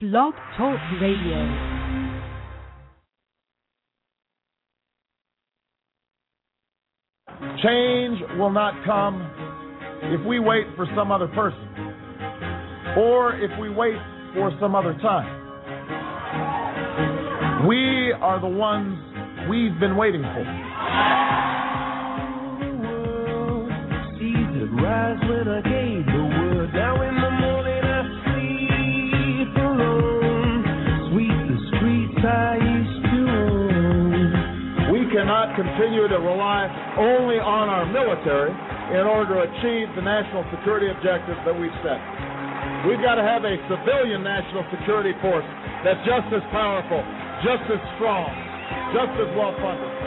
Blog Talk Radio. Change will not come if we wait for some other person or if we wait for some other time. We are the ones we've been waiting for. Seas that rise when I gave the word. Now in continue to rely only on our military in order to achieve the national security objectives that we've set. We've got to have a civilian national security force that's just as powerful, just as strong, just as well funded.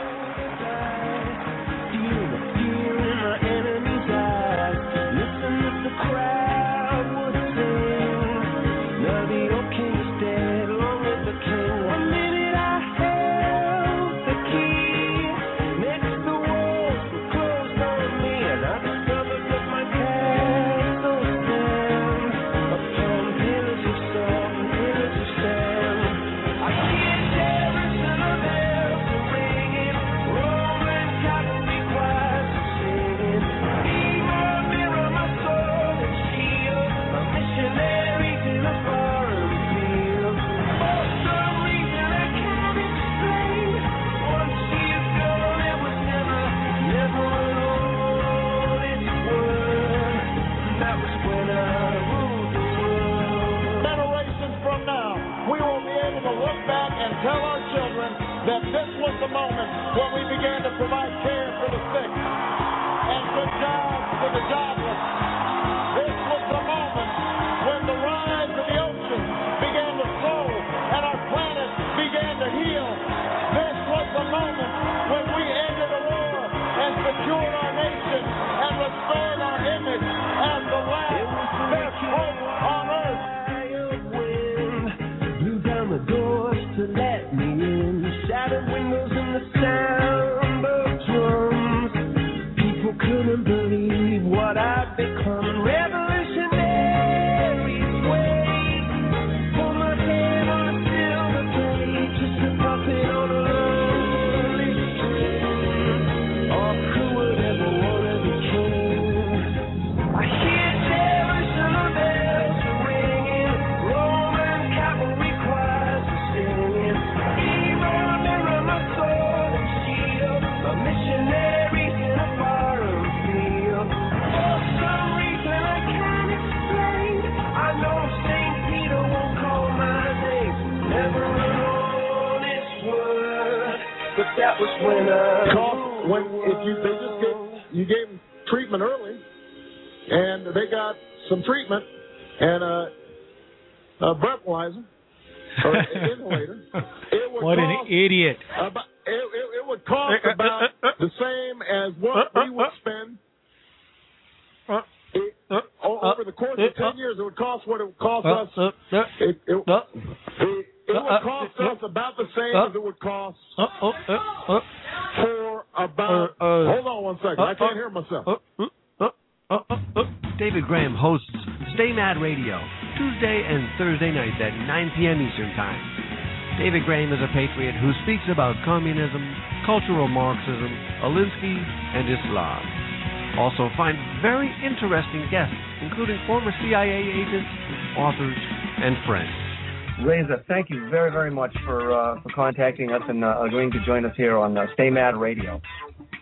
p.m. Eastern Time. David Graham is a patriot who speaks about communism, cultural Marxism, Alinsky, and Islam. Also find very interesting guests, including former CIA agents, authors, and friends. Reza, thank you very, very much for uh, for contacting us and uh, agreeing to join us here on uh, Stay Mad Radio.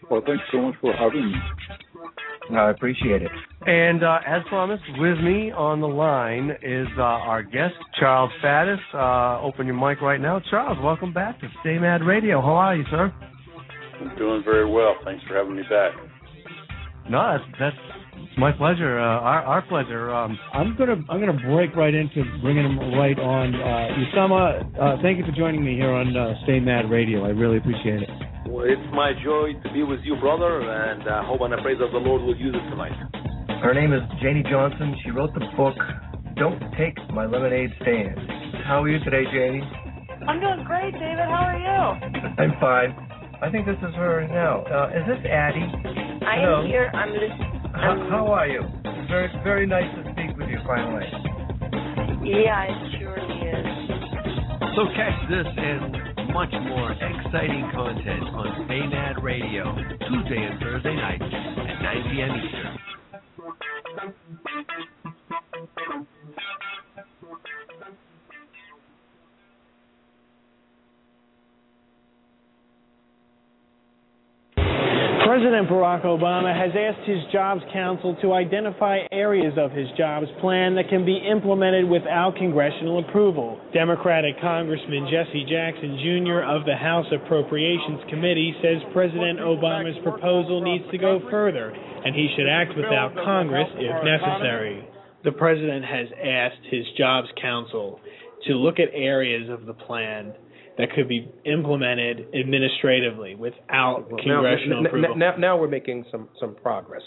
Well, thanks so much for having me. I appreciate it. And uh, as promised, with me on the line is uh, our guest, Charles Faddis. Uh, open your mic right now. Charles, welcome back to Stay Mad Radio. How are you, sir? I'm doing very well. Thanks for having me back. No, that's, that's my pleasure. Uh, our, our pleasure. Um, I'm gonna I'm gonna break right into bringing him right on. Uh, Usama, uh, thank you for joining me here on uh, Stay Mad Radio. I really appreciate it. Well, it's my joy to be with you, brother, and I hope and I pray that the Lord will use it tonight. Her name is Janie Johnson. She wrote the book Don't Take My Lemonade Stand. How are you today, Janie? I'm doing great, David. How are you? I'm fine. I think this is her now. Uh, is this Addie? I Hello. am here. I'm listening. How, how are you? Very, very nice to speak with you finally. Yeah, it surely is. So catch this and much more exciting content on Stay Mad Radio, Tuesday and Thursday nights at 9 p.m. Eastern. Thank you. President Barack Obama has asked his Jobs Council to identify areas of his jobs plan that can be implemented without congressional approval. Democratic Congressman Jesse Jackson Jr. of the House Appropriations Committee says President Obama's proposal needs to go further and he should act without Congress if necessary. The president has asked his Jobs Council to look at areas of the plan that could be implemented administratively without Well, congressional now, approval. Now, now we're making some some progress.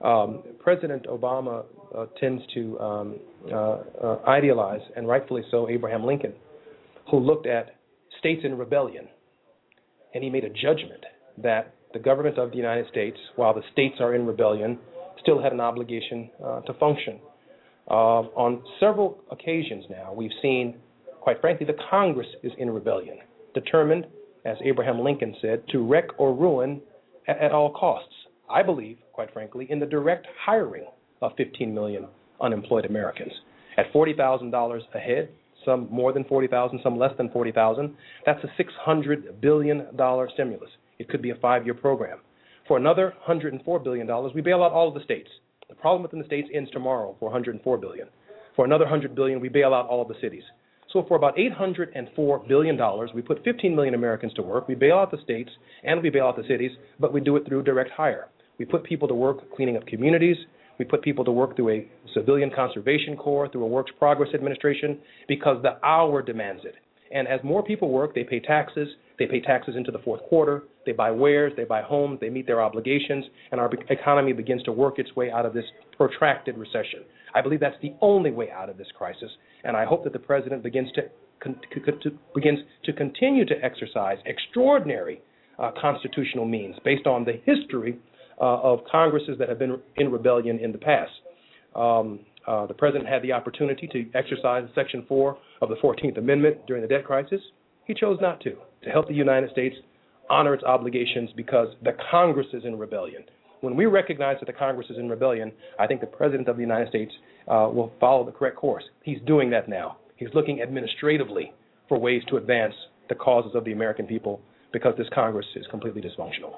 Um, President Obama uh, tends to um, uh, uh, idealize, and rightfully so, Abraham Lincoln, who looked at states in rebellion, and he made a judgment that the government of the United States, while the states are in rebellion, still had an obligation uh, to function. Uh, on several occasions now, we've seen, quite frankly, the Congress is in rebellion, determined, as Abraham Lincoln said, to wreck or ruin at, at all costs. I believe, quite frankly, in the direct hiring of 15 million unemployed Americans. At $40,000 a head, some more than 40,000, some less than 40,000, that's a 600 billion dollar stimulus. It could be a 5-year program. For another 104 billion dollars, we bail out all of the states. The problem within the states ends tomorrow for 104 billion. For another 100 billion, we bail out all of the cities. So for about 804 billion dollars, we put 15 million Americans to work. We bail out the states and we bail out the cities, but we do it through direct hire. We put people to work cleaning up communities. We put people to work through a civilian conservation corps, through a works progress administration, because the hour demands it. And as more people work, they pay taxes. They pay taxes into the fourth quarter. They buy wares. They buy homes. They meet their obligations, and our economy begins to work its way out of this protracted recession. I believe that's the only way out of this crisis, and I hope that the president begins to, con- to begins to continue to exercise extraordinary uh, constitutional means based on the history uh, of Congresses that have been in rebellion in the past. Um, uh, the president had the opportunity to exercise Section 4 of the 14th Amendment during the debt crisis. He chose not to, to help the United States honor its obligations because the Congress is in rebellion. When we recognize that the Congress is in rebellion, I think the President of the United States uh, will follow the correct course. He's doing that now. He's looking administratively for ways to advance the causes of the American people because this Congress is completely dysfunctional.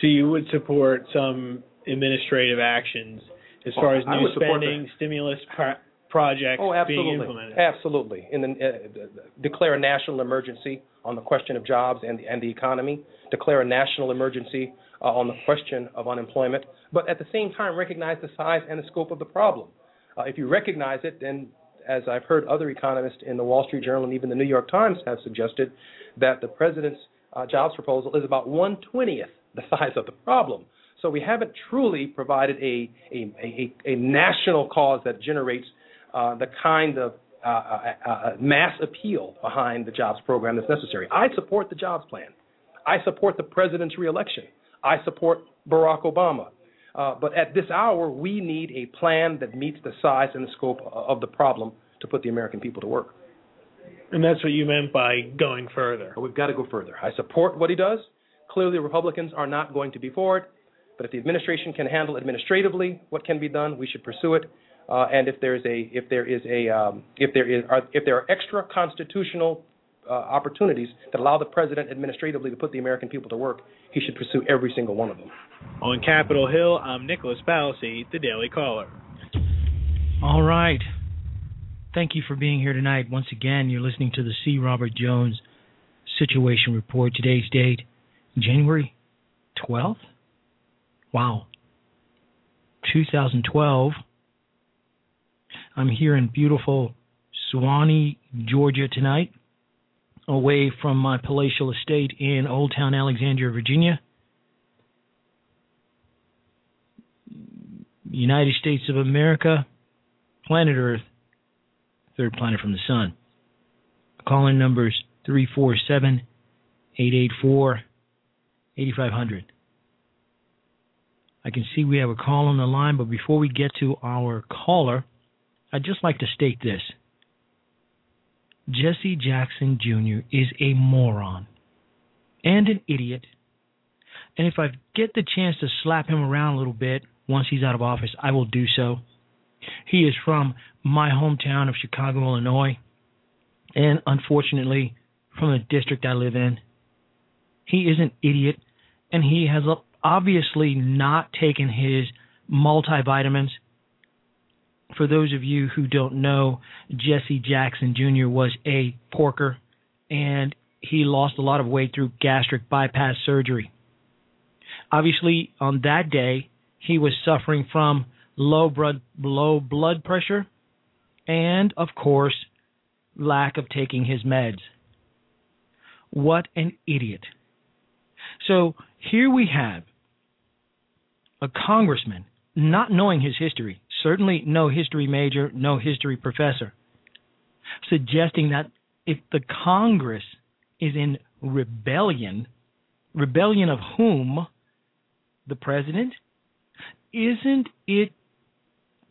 So you would support some administrative actions as far as new spending, stimulus pro- projects Oh, being absolutely, implemented. absolutely. In the, uh, declare a national emergency on the question of jobs and and the economy. Declare a national emergency uh, on the question of unemployment, but at the same time recognize the size and the scope of the problem. Uh, if you recognize it, then as I've heard other economists in the Wall Street Journal and even the New York Times have suggested, that the president's uh, jobs proposal is about one twentieth the size of the problem. So we haven't truly provided a a, a, a national cause that generates uh, the kind of uh, uh, mass appeal behind the jobs program that's necessary. I support the jobs plan. I support the president's reelection. I support Barack Obama. Uh, but at this hour, we need a plan that meets the size and the scope of the problem to put the American people to work. And that's what you meant by going further. We've got to go further. I support what he does. Clearly, Republicans are not going to be for it. But if the administration can handle administratively what can be done, we should pursue it. Uh, and if there is a if there is a um, if there is are, if there are extra constitutional uh, opportunities that allow the president administratively to put the American people to work, he should pursue every single one of them. On Capitol Hill, I'm Nicholas Ballasy, the Daily Caller. All right. Thank you for being here tonight. Once again, you're listening to the C. Robert Jones Situation Report. Today's date, January 12th? Wow. 2012. I'm here in beautiful Suwanee, Georgia tonight, away from my palatial estate in Old Town Alexandria, Virginia. United States of America, planet Earth, third planet from the sun. Calling numbers 347 884 8500. I can see we have a call on the line, but before we get to our caller, I'd just like to state this. Jesse Jackson Jr. is a moron and an idiot. And if I get the chance to slap him around a little bit once he's out of office, I will do so. He is from my hometown of Chicago, Illinois, and unfortunately from the district I live in. He is an idiot, and he has obviously not taken his multivitamins. For those of you who don't know, Jesse Jackson Jr. was a porker, and he lost a lot of weight through gastric bypass surgery. Obviously, on that day, he was suffering from low blood, low blood pressure and, of course, lack of taking his meds. What an idiot. So here we have a congressman not knowing his history, certainly no history major, no history professor, suggesting that if the Congress is in rebellion, rebellion of whom? The president? Isn't it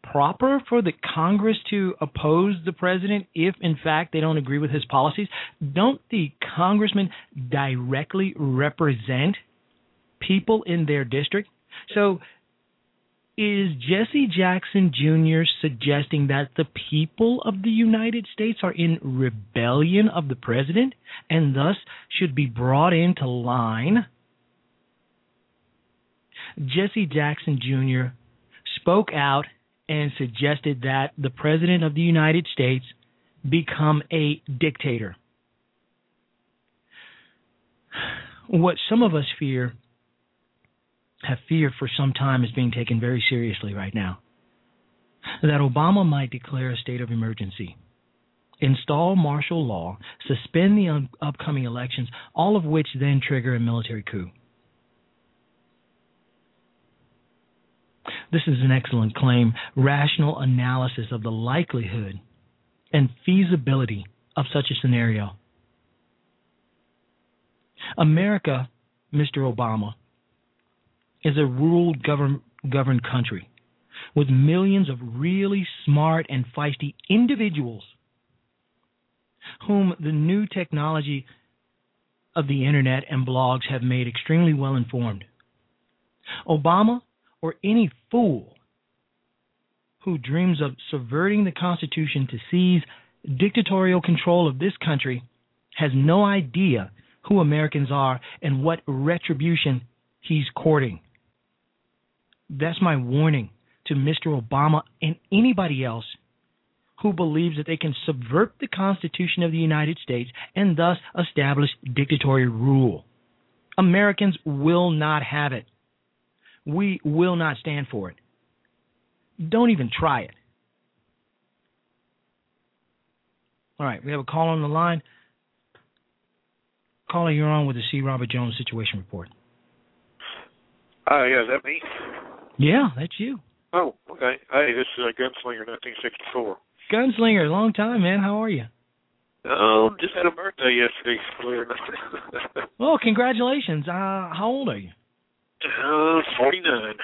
proper for the Congress to oppose the president if, in fact, they don't agree with his policies? Don't the congressmen directly represent people in their district? So, is Jesse Jackson Jr. suggesting that the people of the United States are in rebellion of the president and thus should be brought into line? Jesse Jackson Jr. spoke out and suggested that the President of the United States become a dictator. What some of us fear, have feared for some time, is being taken very seriously right now. That Obama might declare a state of emergency, install martial law, suspend the un- upcoming elections, all of which then trigger a military coup. This is an excellent claim, rational analysis of the likelihood and feasibility of such a scenario. America, Mr. Obama, is a ruled govern, governed country with millions of really smart and feisty individuals whom the new technology of the internet and blogs have made extremely well informed. Obama or any fool who dreams of subverting the Constitution to seize dictatorial control of this country has no idea who Americans are and what retribution he's courting. That's my warning to Mr. Obama and anybody else who believes that they can subvert the Constitution of the United States and thus establish dictatorial rule. Americans will not have it. We will not stand for it. Don't even try it. All right, we have a call on the line. Caller, you're on with the C. Robert Jones Situation Report. Uh, yeah, is that me? Yeah, that's you. Oh, okay. Hey, this is uh, Gunslinger 1964. Gunslinger, long time, man. How are you? Um, just had a birthday yesterday, believe it or not. well, congratulations. Uh, how old are you? Uh, 49.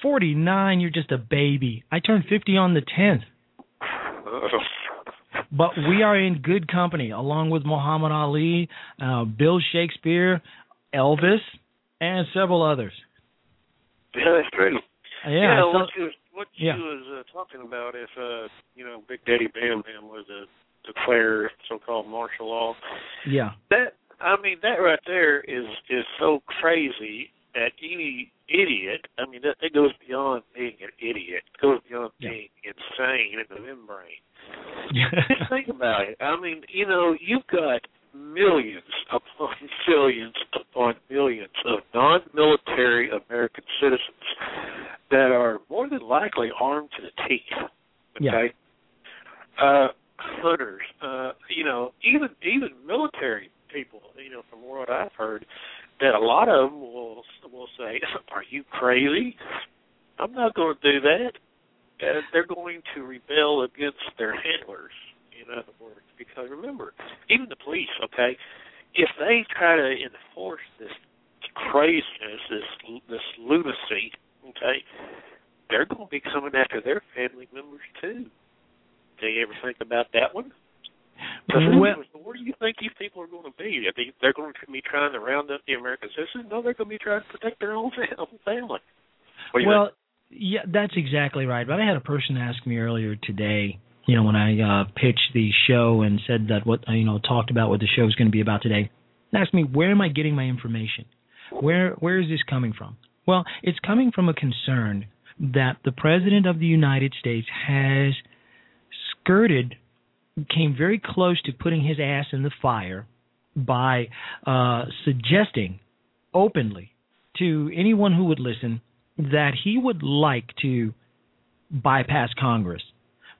49, you're just a baby. I turned 50 on the 10th. Uh, But we are in good company, along with Muhammad Ali, uh, Bill Shakespeare, Elvis, and several others. yeah, that's true. Yeah, yeah so- what you, what yeah. you was uh, talking about if, uh, you know, Big Daddy Bam Bam was to declare so-called martial law, yeah. that, I mean, that right there is is so crazy that any idiot, I mean, that, that goes beyond being an idiot. It goes beyond being insane in the membrane. Just think about it. I mean, you know, you've got millions upon billions upon millions of non-military American citizens that are more than likely armed to the teeth. Okay, uh, hunters, uh, you know, even even military people, you know, from what I've heard, that a lot of them will will say, "Are you crazy? I'm not going to do that." Uh, they're going to rebel against their handlers. In other words, because remember, even the police, okay, if they try to enforce this craziness, this this lunacy, okay, they're going to be coming after their family members too. Do you ever think about that one? Well, where do you think these people are going to be? Are they, they're going to be trying to round up the American citizens? No, they're going to be trying to protect their own family. Well, yeah, that's exactly right. But I had a person ask me earlier today, you know, when I uh, pitched the show and said that what you know talked about what the show is going to be about today, and asked me where am I getting my information? Where where is this coming from? Well, it's coming from a concern that the president of the United States has skirted, came very close to putting his ass in the fire by uh, suggesting openly to anyone who would listen that he would like to bypass Congress,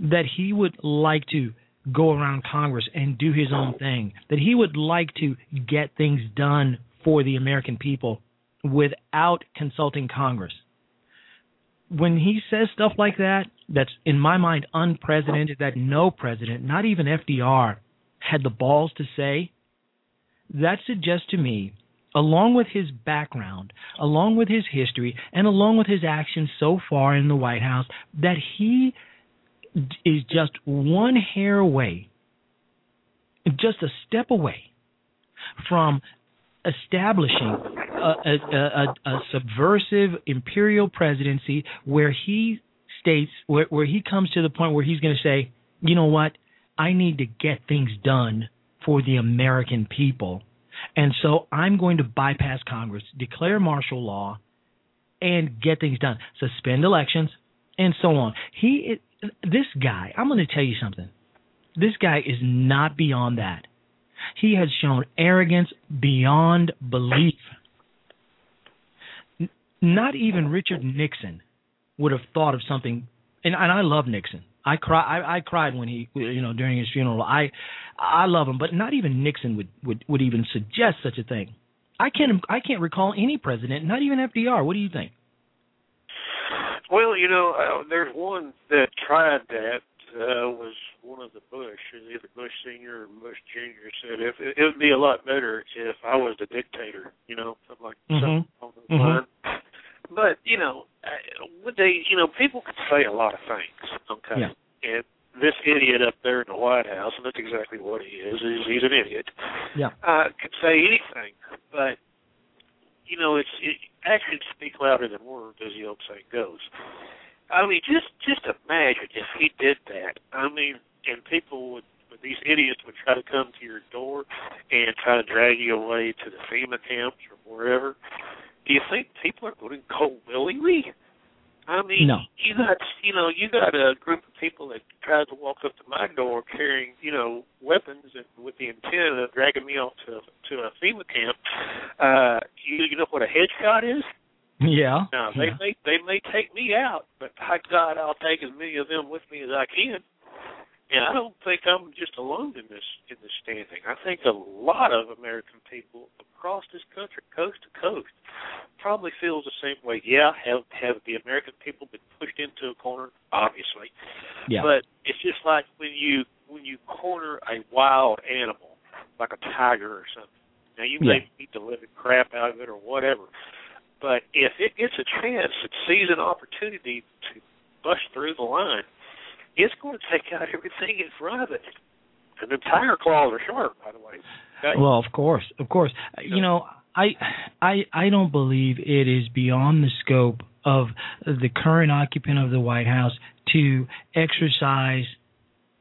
that he would like to go around Congress and do his own thing, that he would like to get things done for the American people without consulting Congress. When he says stuff like that, that's in my mind unprecedented, that no president, not even FDR, had the balls to say, that suggests to me along with his background, along with his history, and along with his actions so far in the White House, that he is just one hair away, just a step away from establishing a, a, a, a subversive imperial presidency where he states, where, where he comes to the point where he's going to say, you know what, I need to get things done for the American people. And so I'm going to bypass Congress, declare martial law, and get things done, suspend elections, and so on. He, this guy, I'm going to tell you something. This guy is not beyond that. He has shown arrogance beyond belief. not even Richard Nixon would have thought of something, and, and I love Nixon. I cry. I, I cried when he, you know, during his funeral. I, I love him, but not even Nixon would would would even suggest such a thing. I can't. I can't recall any president, not even FDR. What do you think? Well, you know, uh, there's one that tried that. Uh, was one of the Bush, either Bush Senior or Bush Junior, said if it, it would be a lot better if I was the dictator. You know, something like mm-hmm. something along those mm-hmm. lines. But you know, uh, would they? You know, people could say a lot of things. Okay. Yeah. And this idiot up there in the White House, and that's exactly what he is. He's, he's an idiot. Yeah. Uh, could say anything, but you know, it's it, actions speak louder than words, as the old saying goes. I mean, just just imagine if he did that. I mean, and people would, these idiots would try to come to your door and try to drag you away to the FEMA camps or wherever. Do you think people are going to go willingly? I mean, no. you got you know you got a group of people that tried to walk up to my door carrying you know weapons and with the intent of dragging me off to to a FEMA camp. Uh, you you know what a headshot is? Yeah. Now they yeah. may they may take me out, but by God, I'll take as many of them with me as I can. And I don't think I'm just alone in this in this standing. I think a lot of American people across this country, coast to coast, probably feels the same way. Yeah, have have the American people been pushed into a corner? Obviously. Yeah. But it's just like when you when you corner a wild animal, like a tiger or something. Now you may Yeah. beat the living crap out of it or whatever. But if it gets a chance, it sees an opportunity to bust through the line, it's going to take out everything in front of it. And the tiger claws are sharp, by the way. Okay? Well, of course, of course. You know, I, I, I don't believe it is beyond the scope of the current occupant of the White House to exercise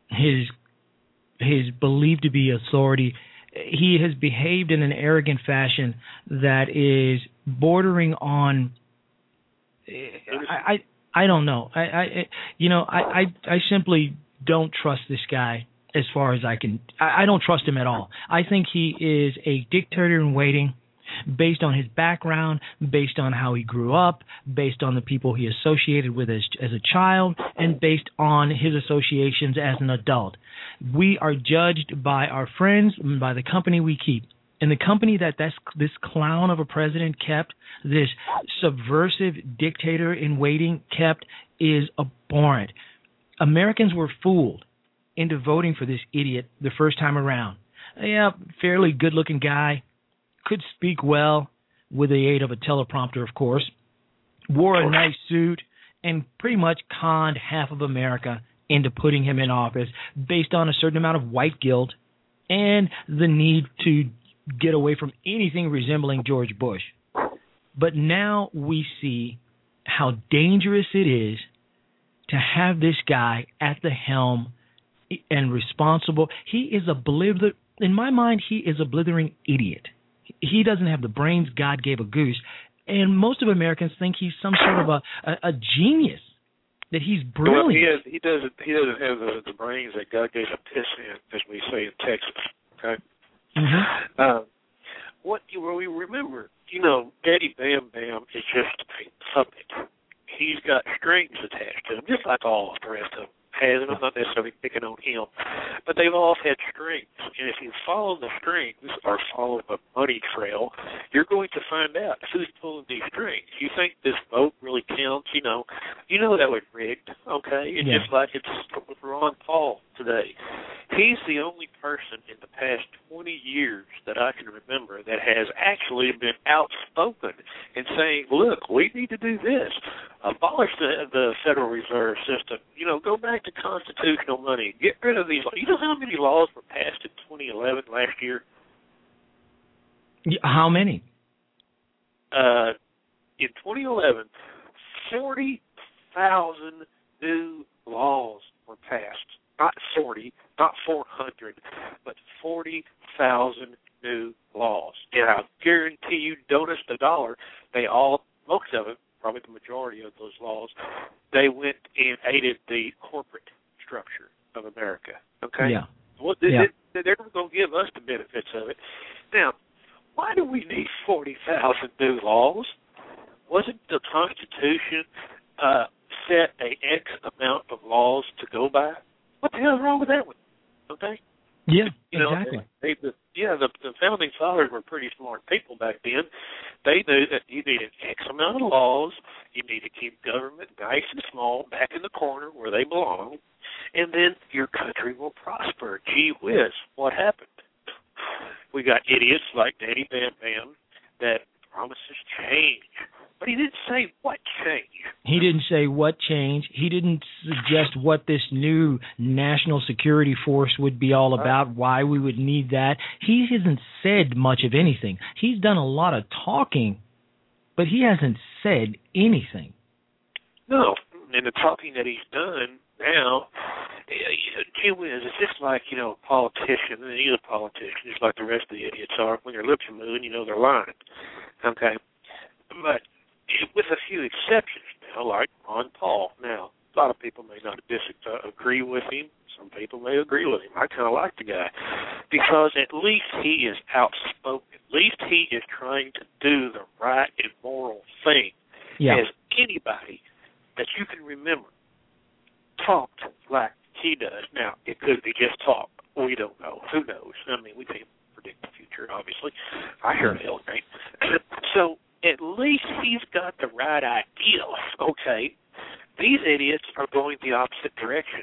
his his believed to be authority. He has behaved in an arrogant fashion that is bordering on. I, I I don't know. I, I you know I, I I simply don't trust this guy as far as I can. I, I don't trust him at all. I think he is a dictator in waiting, based on his background, based on how he grew up, based on the people he associated with as as a child, and based on his associations as an adult. We are judged by our friends, and by the company we keep. And the company that this, this clown of a president kept, this subversive dictator in waiting kept, is abhorrent. Americans were fooled into voting for this idiot the first time around. Yeah, fairly good looking guy, could speak well with the aid of a teleprompter, of course, wore a nice suit, and pretty much conned half of America into putting him in office based on a certain amount of white guilt and the need to get away from anything resembling George Bush. But now we see how dangerous it is to have this guy at the helm and responsible. He is a blither. In my mind, he is a blithering idiot. He doesn't have the brains God gave a goose, and most of Americans think he's some sort of a a, a genius. That he's brilliant. Well, he, has, he doesn't. He doesn't have the, the brains that God gave a piss in, as we say in Texas. Okay. Mm-hmm. Um, what well, we remember, you know, Daddy Bam Bam is just a puppet. He's got strings attached to him, just like all the rest of them has, and I'm not necessarily picking on him, but they've all had strings. And if you follow the strings or follow the money trail, you're going to find out who's pulling these strings. You think this vote really counts? You know, you know that was rigged. Okay, it's Yeah. just like it's with Ron Paul today. He's the only person in the past 20 years that I can remember that has actually been outspoken in saying, "Look, we need to do this. Abolish the, the Federal Reserve System. You know, go back to constitutional money. Get rid of these. You know how many laws were passed in 2011 last year? How many? Uh, in 2011, 40,000 new laws were passed. Not 40, not 400, but 40,000 new laws. And I guarantee you, donut the dollar, they all, most of them, probably the majority of those laws, they went and aided the corporate structure of America. Okay? Yeah. Well, they, Yeah. they, they're going to give us the benefits of it. Now, why do we need 40,000 new laws? Wasn't the Constitution uh, set a X amount of laws to go by? What the hell is wrong with that one? Okay? Yeah, You know, exactly. They, the, yeah, the, the founding fathers were pretty smart people back then. They knew that you needed X amount of laws. You need to keep government nice and small, back in the corner where they belong, and then your country will prosper. Gee whiz, what happened? We got idiots like Daddy Bam Bam that promises change, but he didn't say what change. He didn't say what change. He didn't suggest what this new national security force would be all about, why we would need that. He hasn't said much of anything. He's done a lot of talking, but he hasn't said anything. No, and the talking that he's done now, eh, gee whiz, it's just like you know, a politician. And he's a politician, just like the rest of the idiots are. When their lips are moving, you know they're lying. Okay, but with a few exceptions like Ron Paul. Now, a lot of people may not dis- uh, agree with him. Some people may agree with him. I kind of like the guy because at least he is outspoken. At least he is trying to do the right and moral thing. Yeah. As anybody that you can remember talked like he does. Now, it could be just talk. We don't know. Who knows? I mean, we can't predict the future, obviously. I sure hell can't. So at least he's got the right idea. Okay, these idiots are going the opposite direction.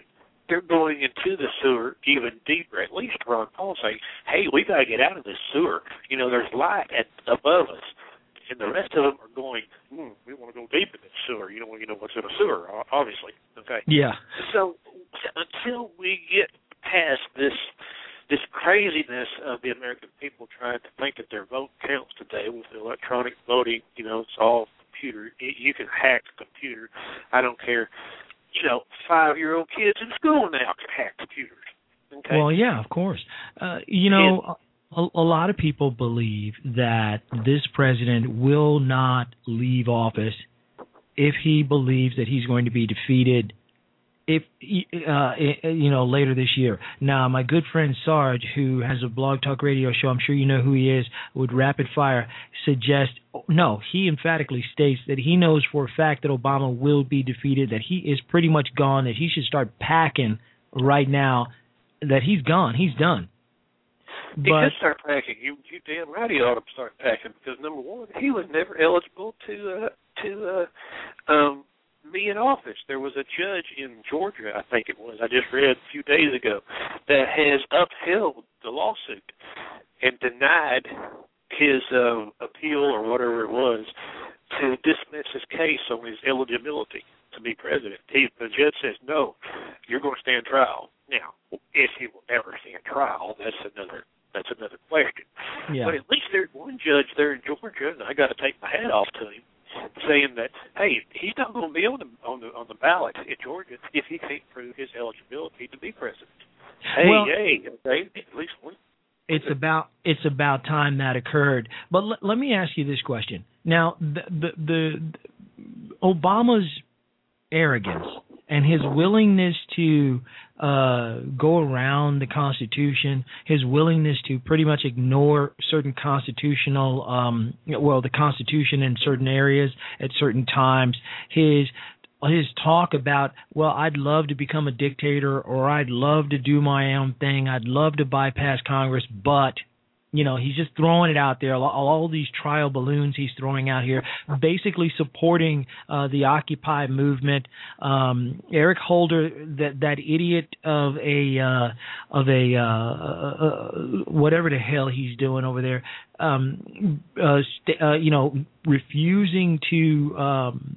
They're going into the sewer even deeper. At least Ron Paul say, "Hey, we got to get out of this sewer. You know, there's light at above us." And the rest of them are going, hmm, "We want to go deep in this sewer. You know, you know what's in a sewer, obviously." Okay. Yeah. So until we get past this this craziness of the American people trying to think that their vote counts today with electronic voting, you know, it's all computer. You can hack the computer. I don't care. You know, five year old kids in school now can hack computers. Okay. Well, yeah, of course. Uh, you know, a, a lot of people believe that this president will not leave office if he believes that he's going to be defeated if uh you know later this year. Now, my good friend Sarge who has a blog talk radio show, I'm sure you know who he is, would rapid fire suggest no, he emphatically states that he knows for a fact that Obama will be defeated, that he is pretty much gone, that he should start packing right now, that he's gone, he's done. He should start packing. You you damn right he ought to start packing because number one, he was never eligible to uh to uh um be in office. There was a judge in Georgia, I think it was, I just read a few days ago, that has upheld the lawsuit and denied his um appeal or whatever it was to dismiss his case on his eligibility to be president. He, the judge says, no, you're going to stand trial. Now, if he will ever stand trial, that's another that's another question. Yeah. But at least there's one judge there in Georgia, and I got to take my hat off to him, saying that hey, he's not going to be on the on the on the ballot in Georgia if he can't prove his eligibility to be president. Hey, Well- hey, okay, at least one. it's about it's about time that occurred. But l- let me ask you this question. Now, the, the the Obama's arrogance and his willingness to uh, go around the Constitution, his willingness to pretty much ignore certain constitutional, um, well, the Constitution in certain areas at certain times, his his talk about, well, I'd love to become a dictator or I'd love to do my own thing, I'd love to bypass Congress, but you know, he's just throwing it out there. All, all these trial balloons he's throwing out here, basically supporting uh, the Occupy movement. Um, Eric Holder, that that idiot of a uh, of a uh, uh, whatever the hell he's doing over there, um, uh, st- uh, you know, refusing to um,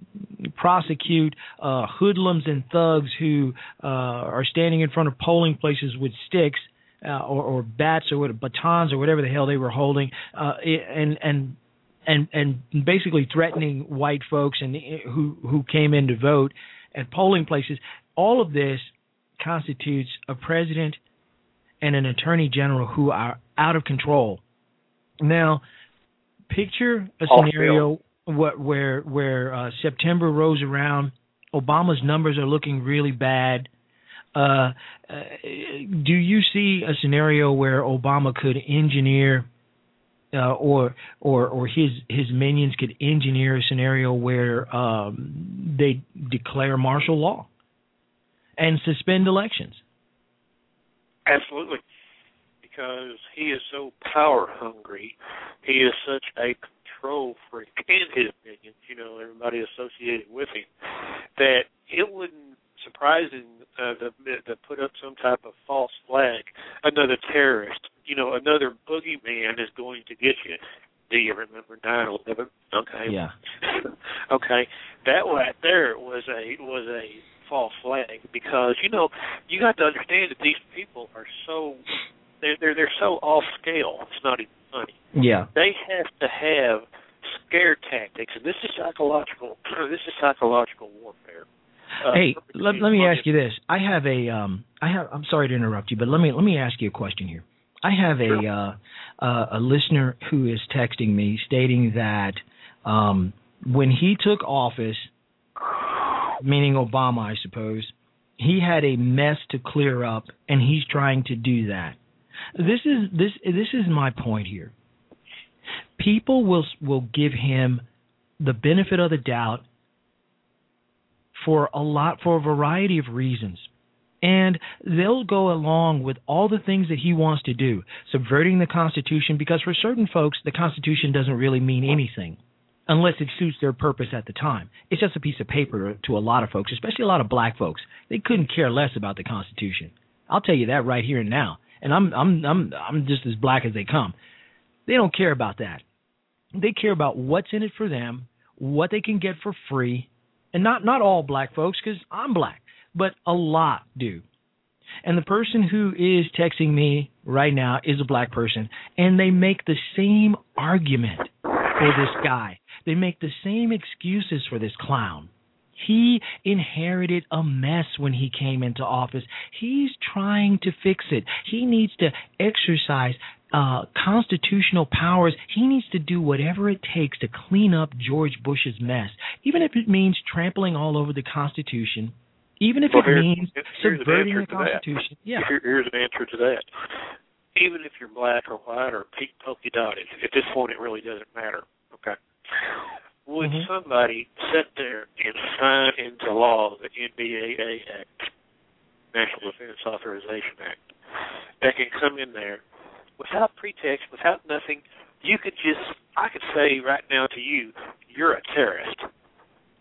prosecute uh, hoodlums and thugs who uh, are standing in front of polling places with sticks uh, or, or bats or what, batons or whatever the hell they were holding, uh, and and and and basically threatening white folks and who who came in to vote at polling places. All of this constitutes a president and an attorney general who are out of control. Now, picture a scenario where where, where uh, September rolls around, Obama's numbers are looking really bad. Uh, uh, do you see a scenario where Obama could engineer, uh, or or or his his minions could engineer a scenario where um, they declare martial law and suspend elections? Absolutely. Because he is so power hungry. He is such a control freak and his minions, you know, everybody associated with him, that it wouldn't surprise him uh, to put up some type of false flag. Another terrorist, you know, another boogeyman is going to get you. Do you remember 9/11? Okay. Yeah. okay. That right there was a was a false flag because you know you got to understand that these people are so they're they're they're so off scale. It's not even funny. Yeah. They have to have scare tactics, and this is psychological. this is psychological warfare. Uh, hey, let, let me ask you this. I have a um I have I'm sorry to interrupt you, but let me let me ask you a question here. I have a uh, uh a listener who is texting me stating that um when he took office, meaning Obama, I suppose, he had a mess to clear up and he's trying to do that. This is this this is my point here. People will will give him the benefit of the doubt for a lot for a variety of reasons. And they'll go along with all the things that he wants to do, subverting the Constitution, because for certain folks, the Constitution doesn't really mean anything unless it suits their purpose at the time. It's just a piece of paper to a lot of folks, especially a lot of black folks. They couldn't care less about the Constitution. I'll tell you that right here and now. And I'm I'm I'm I'm just as black as they come. They don't care about that. They care about what's in it for them, what they can get for free, and not not all black folks because I'm black, but a lot do. And the person who is texting me right now is a black person, and they make the same argument for this guy. They make the same excuses for this clown. He inherited a mess when he came into office. He's trying to fix it. He needs to exercise uh, constitutional powers. He needs to do whatever it takes to clean up George Bush's mess, even if it means trampling all over the Constitution, even if Well, it means here's an subverting the. Constitution. Yeah. Here, here's an answer to that. Even if you're black or white or pink polka dotted, at this point it really doesn't matter. Okay. Would Mhm. somebody sit there and sign into law the NDAA Act, National Defense Authorization Act, that can come in there without pretext, without nothing? You could just, I could say right now to you, you're a terrorist.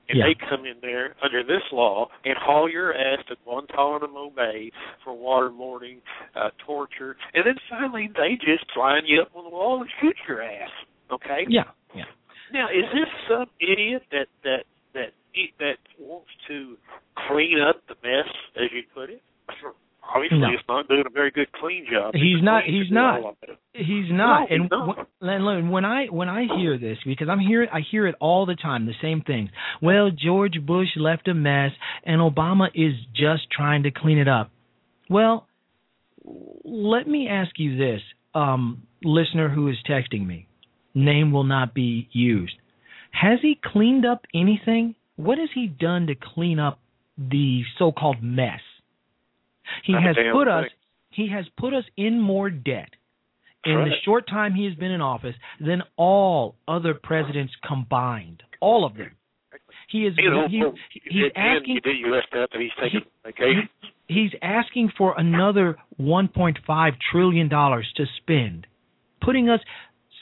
And Yeah. they come in there under this law and haul your ass to Guantanamo Bay for waterboarding, uh, torture, and then finally they just line you up on the wall and shoot your ass. Okay? Yeah. Yeah. Now, is this some idiot that that that that wants to clean up the mess, as you put it. Obviously, No. it's not doing a very good clean job. He's not. He's not. all of it. He's not. No, and he's not. wh- when I when I hear this, because I'm hearing I hear it all the time, the same thing. Well, George Bush left a mess, and Obama is just trying to clean it up. Well, let me ask you this, um, listener who is texting me. Name will not be used. Has he cleaned up anything? What has he done to clean up the so-called mess? He Not has put us he has put us in more debt in the short time he has been in office than all other presidents combined. All of them. He is You know, he, he's asking You did. You left out that he's taking vacation. he's asking for another 1.5 trillion dollars to spend, putting us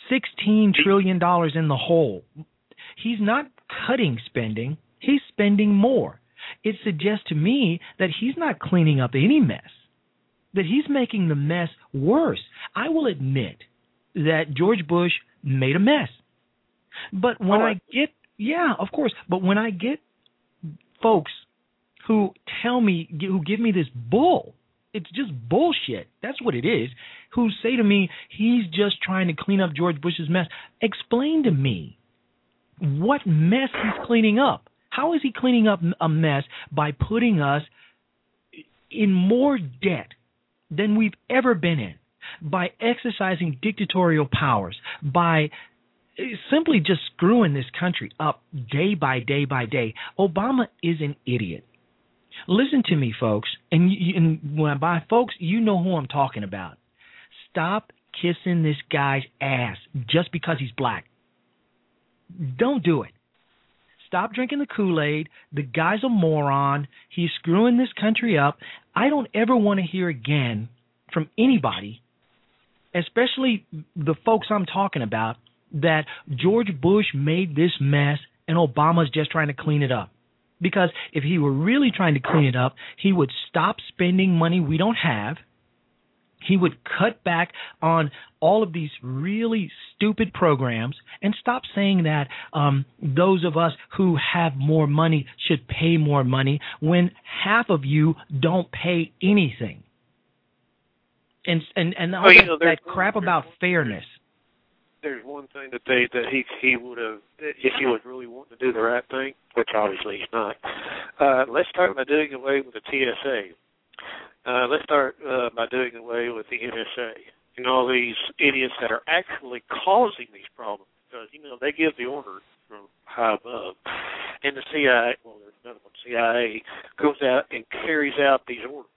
16 trillion dollars in the hole. He's not cutting spending, he's spending more. It suggests to me that he's not cleaning up any mess. That he's making the mess worse. I will admit that George Bush made a mess. But when oh, I get yeah, of course, but when I get folks who tell me who give me this bull it's just bullshit that's what it is who say to me he's just trying to clean up george bush's mess explain to me what mess he's cleaning up how is he cleaning up a mess by putting us in more debt than we've ever been in by exercising dictatorial powers by simply just screwing this country up day by day by day. Obama is an idiot. Listen to me, folks, and, you, and by folks, you know who I'm talking about. Stop kissing this guy's ass just because he's black. Don't do it. Stop drinking the Kool Aid. The guy's a moron. He's screwing this country up. I don't ever want to hear again from anybody, especially the folks I'm talking about, that George Bush made this mess and Obama's just trying to clean it up. Because if he were really trying to clean it up, he would stop spending money we don't have. He would cut back on all of these really stupid programs and stop saying that um, those of us who have more money should pay more money when half of you don't pay anything. And and and all you that, know, that crap about fairness. there's one thing that they that he he would have if he was really wanting to do the right thing, which obviously he's not. Uh, let's start by doing away with the TSA. Uh, let's start uh, by doing away with the NSA and all these idiots that are actually causing these problems because you know they give the order from high above, and the CIA, well, there's another one, CIA goes out and carries out these orders.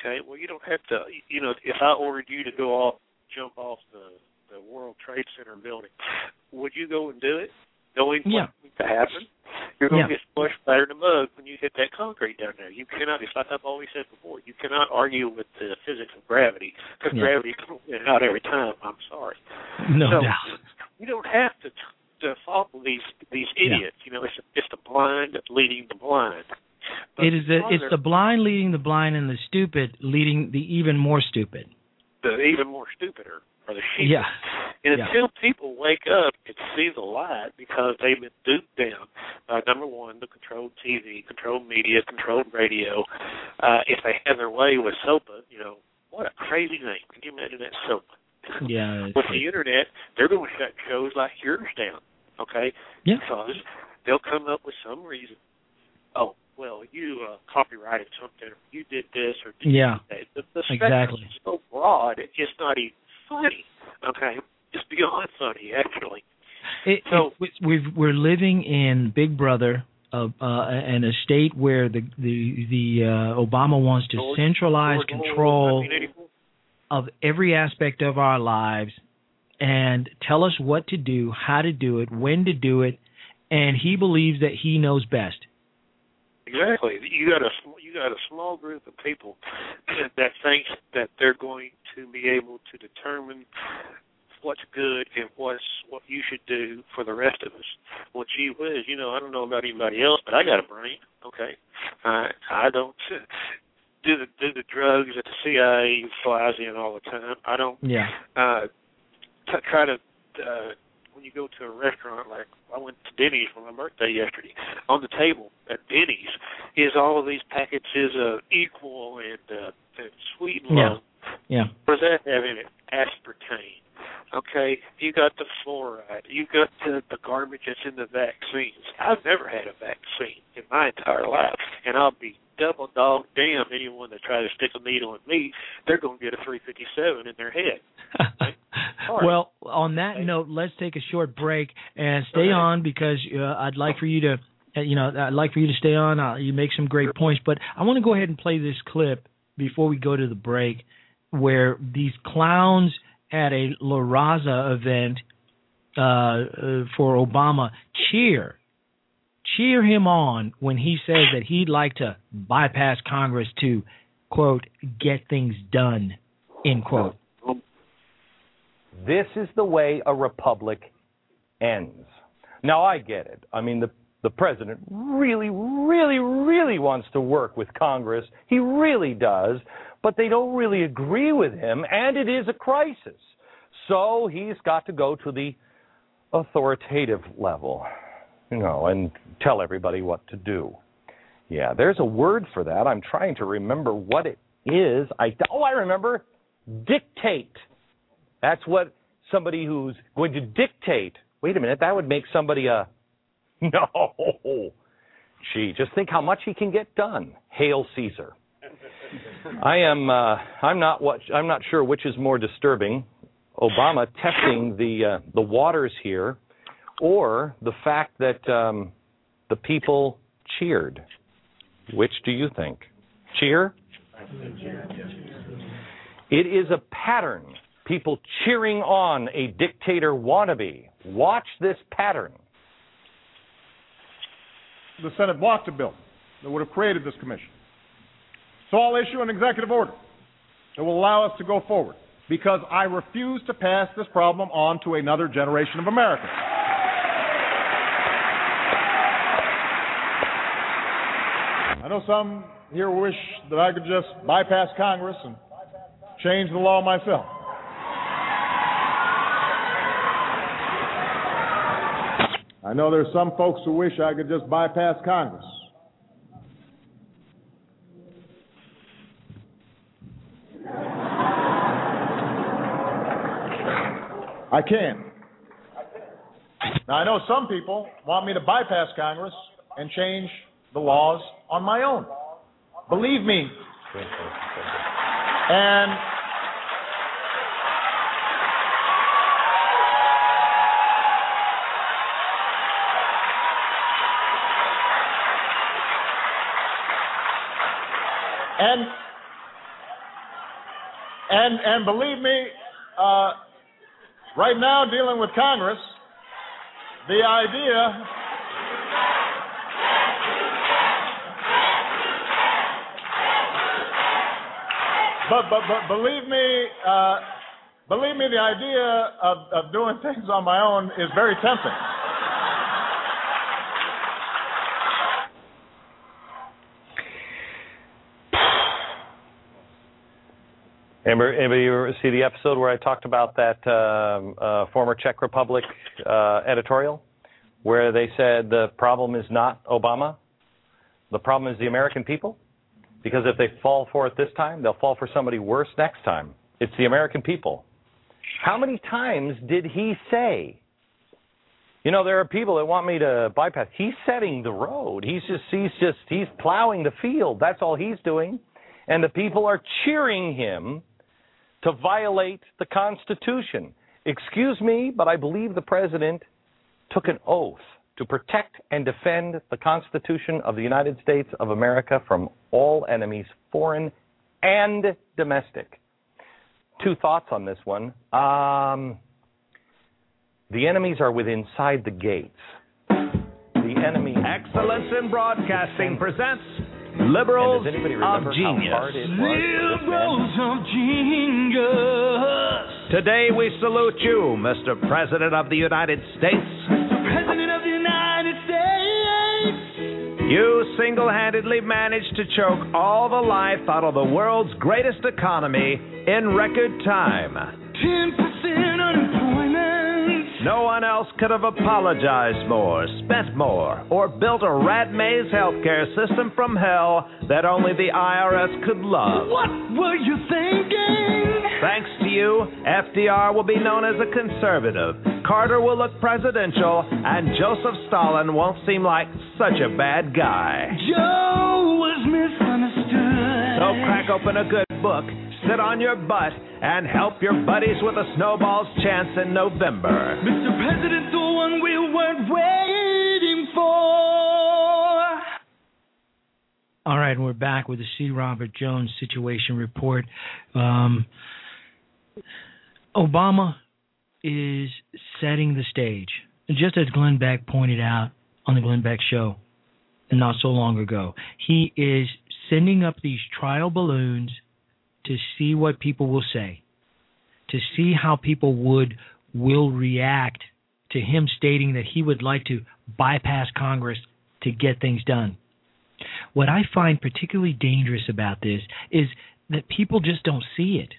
Okay, well, you don't have to. You know, if I ordered you to go off, jump off the the World Trade Center building, would you go and do it, knowing Yeah. what's going to happen? You're going to get splashed better than a mug when you hit that concrete down there. You cannot. It's like I've always said before. You cannot argue with the physics of gravity because Yeah. gravity comes in and out every time. I'm sorry. No so, doubt. You don't have to to follow these these Yeah. idiots. You know, it's it's the blind leading the blind. But It is the, it's the blind leading the blind and the stupid leading the even more stupid. the even more stupider or the sheep. Yeah. And Yeah. until people wake up and see the light because they've been duped down by number one, the controlled TV, controlled media, controlled radio. Uh, if they have their way with SOPA, you know, what a crazy name. Can you imagine that SOPA? Yeah. With the internet, they're going to shut shows like yours down, okay? Yeah. Because they'll come up with some reason. Oh, well, you uh, copyrighted something, or you did this, or did Yeah. that. The, the spectrum Exactly. is so broad, it's just not even funny. Okay, it's beyond funny, actually. It, So- we've, we're living in Big Brother, uh, uh, in a state where the the the uh, Obama wants to George- centralize George control of every aspect of our lives and tell us what to do, how to do it, when to do it, and he believes that he knows best. Exactly. You got a got a small group of people that thinks that they're going to be able to determine what's good and what's what you should do for the rest of us. Well, gee whiz, you know, I don't know about anybody else, but I got a brain. Okay, I I don't do the do the drugs that the CIA flies in all the time. I don't Yeah. uh, t- try to uh, when you go to a restaurant like I went to Denny's for my birthday yesterday. On the table at Denny's is all of these packages of equal and, uh, and sweet Yeah. Yeah. What does that have in it? Aspartame. Okay, you got the fluoride. You got the, the garbage that's in the vaccines. I've never had a vaccine in my entire life, and I'll be double dog damn anyone that tries to stick a needle in me. They're going to get a 357 in their head. Well, on that note, let's take a short break and stay on because uh, I'd like for you to, uh, you know, I'd like for you to stay on. Uh, you make some great points, but I want to go ahead and play this clip before we go to the break, where these clowns at a La Raza event uh, uh, for Obama cheer, cheer him on when he says that he'd like to bypass Congress to quote get things done, end quote. This is the way a republic ends. Now I get it. I mean the the president really really really wants to work with Congress. He really does, but they don't really agree with him and it is a crisis. So he's got to go to the authoritative level, you know, and tell everybody what to do. Yeah, there's a word for that. I'm trying to remember what it is. I oh, I remember dictate. That's what somebody who's going to dictate. Wait a minute, that would make somebody a no. Gee, just think how much he can get done. Hail Caesar. I am. Uh, I'm not. What I'm not sure which is more disturbing: Obama testing the uh, the waters here, or the fact that um, the people cheered. Which do you think? Cheer. It is a pattern. People cheering on a dictator wannabe. Watch this pattern. The Senate blocked a bill that would have created this commission. So I'll issue an executive order that will allow us to go forward because I refuse to pass this problem on to another generation of Americans. I know some here wish that I could just bypass Congress and change the law myself. I know there's some folks who wish I could just bypass Congress. I can. Now, I know some people want me to bypass Congress and change the laws on my own. Believe me. And and and and believe me, uh, right now dealing with Congress, the idea but but but believe me, uh, believe me, the idea of of doing things on my own is very tempting. Anybody, anybody see the episode where I talked about that um, uh, former Czech Republic uh, editorial, where they said the problem is not Obama, the problem is the American people, because if they fall for it this time, they'll fall for somebody worse next time. It's the American people. How many times did he say? You know, there are people that want me to bypass. He's setting the road. He's just, he's just, he's plowing the field. That's all he's doing. And the people are cheering him to violate the Constitution. Excuse me, but I believe the president took an oath to protect and defend the Constitution of the United States of America from all enemies, foreign and domestic. Two thoughts on this one. Um, the enemies are within inside the gates. The enemy. Excellence in Broadcasting presents Liberals And does anybody of Genius. hard it was for this man? of Genius. Today we salute you, Mr. President of the United States. President of the United States. You single handedly managed to choke all the life out of the world's greatest economy in record time. 10% unemployment. No one else could have apologized more, spent more, or built a rat maze healthcare system from hell that only the IRS could love. What were you thinking? Thanks to you, FDR will be known as a conservative. Carter will look presidential, and Joseph Stalin won't seem like such a bad guy. Joe was misunderstood. So crack open a good book, sit on your butt, and help your buddies with a snowball's chance in November. Mr. President, the one we weren't waiting for. All right, and we're back with the C. Robert Jones situation report. Um, Obama is setting the stage, just as Glenn Beck pointed out on the Glenn Beck show not so long ago. He is sending up these trial balloons to see what people will say, to see how people would will react to him stating that he would like to bypass Congress to get things done. What I find particularly dangerous about this is that people just don't see it.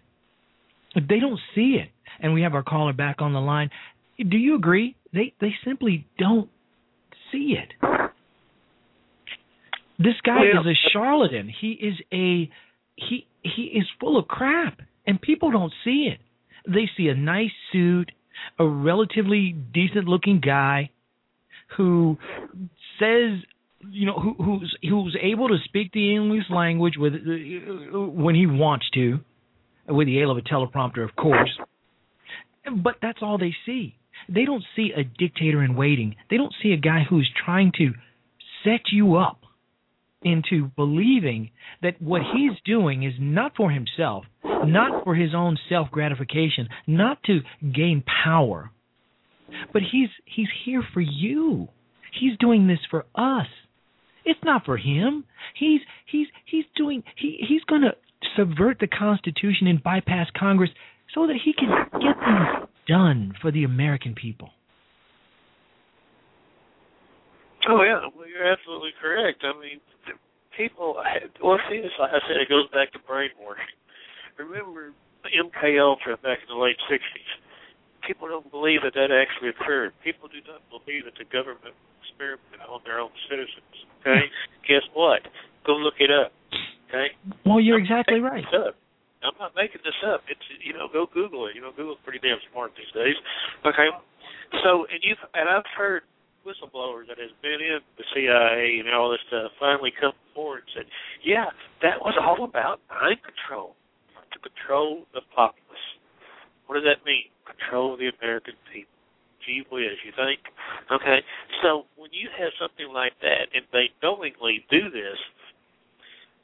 They don't see it. And we have our caller back on the line. Do you agree? They they simply don't see it. This guy Yeah. is a charlatan. He is a he he is full of crap and people don't see it. They see a nice suit, a relatively decent looking guy who says you know who who's who's able to speak the English language with when he wants to with the aid of a teleprompter of course. But that's all they see. They don't see a dictator in waiting. They don't see a guy who's trying to set you up into believing that what he's doing is not for himself not for his own self gratification not to gain power. But he's he's here for you. He's doing this for us. It's not for him. He's he's he's doing he he's going to subvert the constitution and bypass congress so that he can get things done for the american people. Oh yeah, well you're absolutely correct. I mean, people. Well, see, it's like I said, it goes back to brainwashing. Remember MK Ultra back in the late '60s? People don't believe that that actually occurred. People do not believe that the government experimented on their own citizens. Okay, guess what? Go look it up. Okay. well you're exactly right. I'm not making this up. It's you know, go Google it. You know, Google's pretty damn smart these days. Okay. So and you've and I've heard whistleblowers that has been in the CIA and all this stuff finally come forward and said, Yeah, that was all about mind control. To control the populace. What does that mean? Control the American people. Gee whiz, you think? Okay. So when you have something like that and they knowingly do this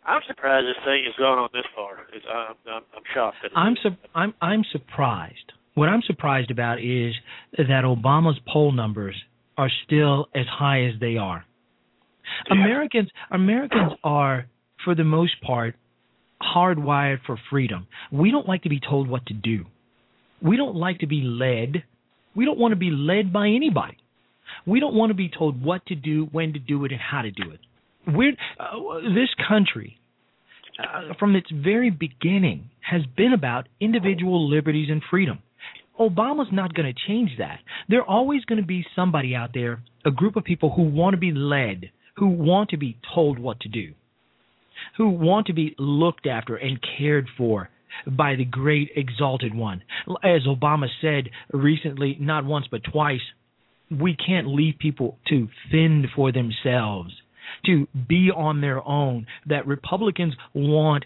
I'm surprised this thing has gone on this far. It's, I'm, I'm, I'm shocked. That I'm su- I'm I'm surprised. What I'm surprised about is that Obama's poll numbers are still as high as they are. Americans Americans are for the most part hardwired for freedom. We don't like to be told what to do. We don't like to be led. We don't want to be led by anybody. We don't want to be told what to do, when to do it, and how to do it. We're uh, this country uh, from its very beginning has been about individual liberties and freedom. Obama's not going to change that. There always going to be somebody out there, a group of people who want to be led, who want to be told what to do, who want to be looked after and cared for by the great exalted one. As Obama said recently, not once but twice, we can't leave people to fend for themselves, to be on their own. That Republicans want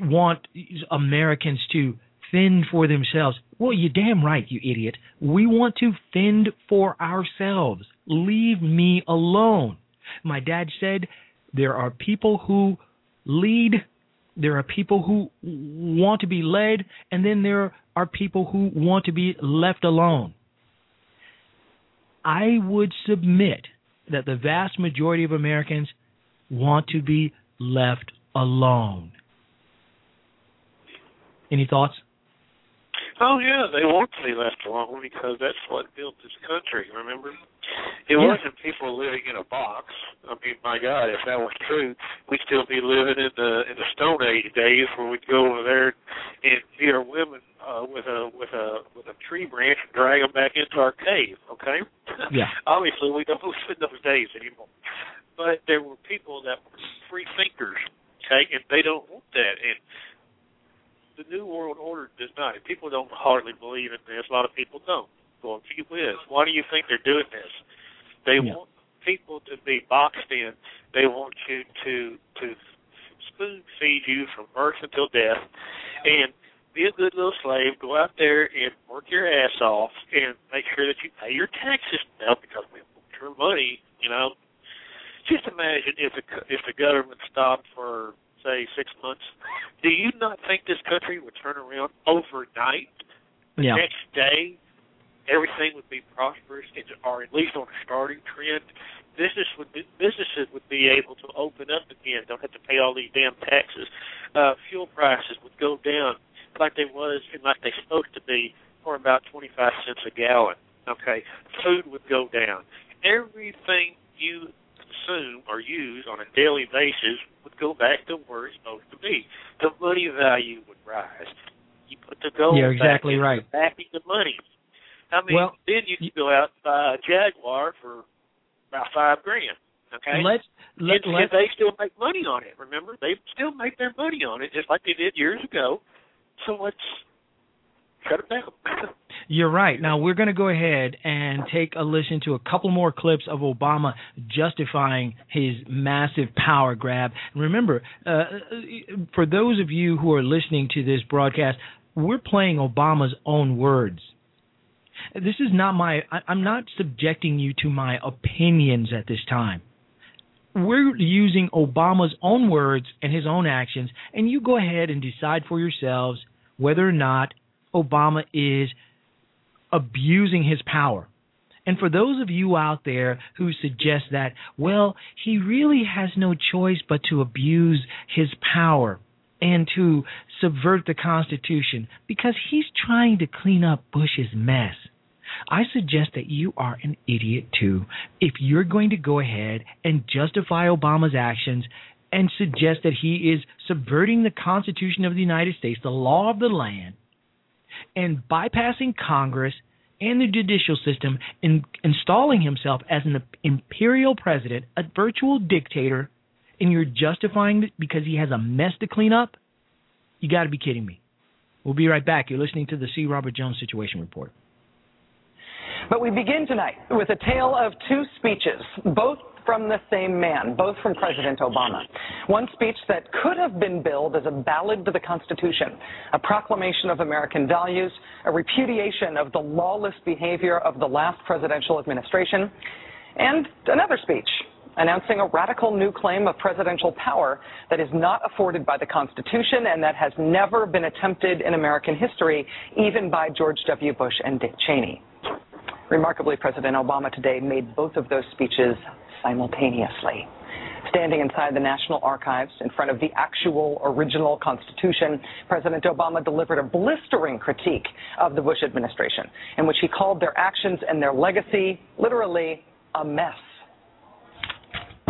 want Americans to fend for themselves. Well, you're damn right, you idiot. We want to fend for ourselves. Leave me alone. My dad said there are people who lead, there are people who want to be led, and then there are people who want to be left alone. I would submit that the vast majority of Americans want to be left alone. Any thoughts? Oh yeah, they want to be left alone because that's what built this country. Remember, it Yeah. wasn't people living in a box. I mean, my God, if that was true, we'd still be living in the in the Stone Age days where we'd go over there and beat our women uh, with a with a with a tree branch and drag them back into our cave. Okay. Yeah. Obviously, we don't live in those days anymore. But there were people that were free thinkers. Okay, and they don't want that. And the New World Order does not. People don't hardly believe in this. A lot of people don't. Well, gee whiz, why do you think they're doing this? They Yeah. want people to be boxed in. They want you to to spoon feed you from birth until death, and be a good little slave. Go out there and work your ass off, and make sure that you pay your taxes now because we want your money. You know, just imagine if the if the government stopped for say six months. Do you not think this country would turn around overnight? The Yeah. next day, everything would be prosperous, or at least on a starting trend. Business would be, businesses would be able to open up again. Don't have to pay all these damn taxes. Uh, fuel prices would go down like they was and like they're supposed to be for about twenty five cents a gallon. Okay, food would go down. Everything you consume or use on a daily basis would go back to where it's supposed to be. The money value would rise. You put the gold back exactly into right. backing the money. I mean, Well, then you could go out and buy a Jaguar for about five grand. Okay, Let's let, and, let and they still make money on it. Remember, they still make their money on it, just like they did years ago. So let's shut it down. You're right. Now we're going to go ahead and take a listen to a couple more clips of Obama justifying his massive power grab. And remember, uh, for those of you who are listening to this broadcast, we're playing Obama's own words. This is not my. I'm not subjecting you to my opinions at this time. We're using Obama's own words and his own actions, and you go ahead and decide for yourselves whether or not Obama is abusing his power. And for those of you out there who suggest that, well, he really has no choice but to abuse his power and to subvert the Constitution because he's trying to clean up Bush's mess. I suggest that you are an idiot too if you're going to go ahead and justify Obama's actions and suggest that he is subverting the Constitution of the United States, the law of the land, and bypassing Congress and the judicial system and installing himself as an imperial president, a virtual dictator, and you're justifying it because he has a mess to clean up? You got to be kidding me. We'll be right back. You're listening to the C. Robert Jones Situation Report. But we begin tonight with a tale of two speeches, both from the same man, both from President Obama. One speech that could have been billed as a ballad to the Constitution, a proclamation of American values, a repudiation of the lawless behavior of the last presidential administration, and another speech announcing a radical new claim of presidential power that is not afforded by the Constitution and that has never been attempted in American history, even by George W. Bush and Dick Cheney. Remarkably, President Obama today made both of those speeches simultaneously. Standing inside the National Archives in front of the actual original Constitution, President Obama delivered a blistering critique of the Bush administration, in which he called their actions and their legacy literally a mess.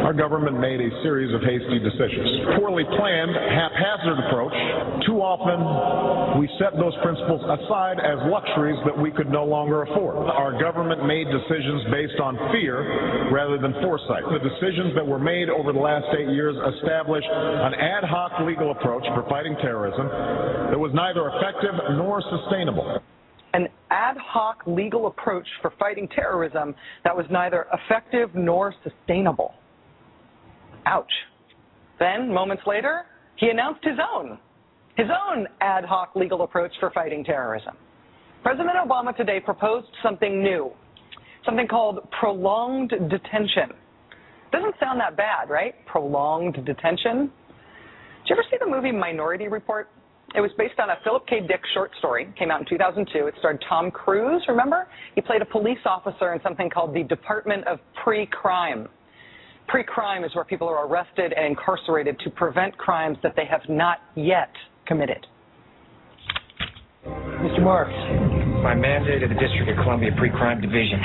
Our government made a series of hasty decisions. Poorly planned, haphazard approach. Too often, we set those principles aside as luxuries that we could no longer afford. Our government made decisions based on fear rather than foresight. The decisions that were made over the last eight years established an ad hoc legal approach for fighting terrorism that was neither effective nor sustainable an ad hoc legal approach for fighting terrorism that was neither effective nor sustainable. Ouch. Then, moments later, he announced his own, his own ad hoc legal approach for fighting terrorism. President Obama today proposed something new, something called prolonged detention. Doesn't sound that bad, right? Prolonged detention. Did you ever see the movie Minority Report? It was based on a Philip K. Dick short story. Came out in 2002. It starred Tom Cruise. Remember? He played a police officer in something called the Department of Pre-Crime. Pre-crime is where people are arrested and incarcerated to prevent crimes that they have not yet committed. Mr. Marks, by mandate of the District of Columbia Pre-Crime Division,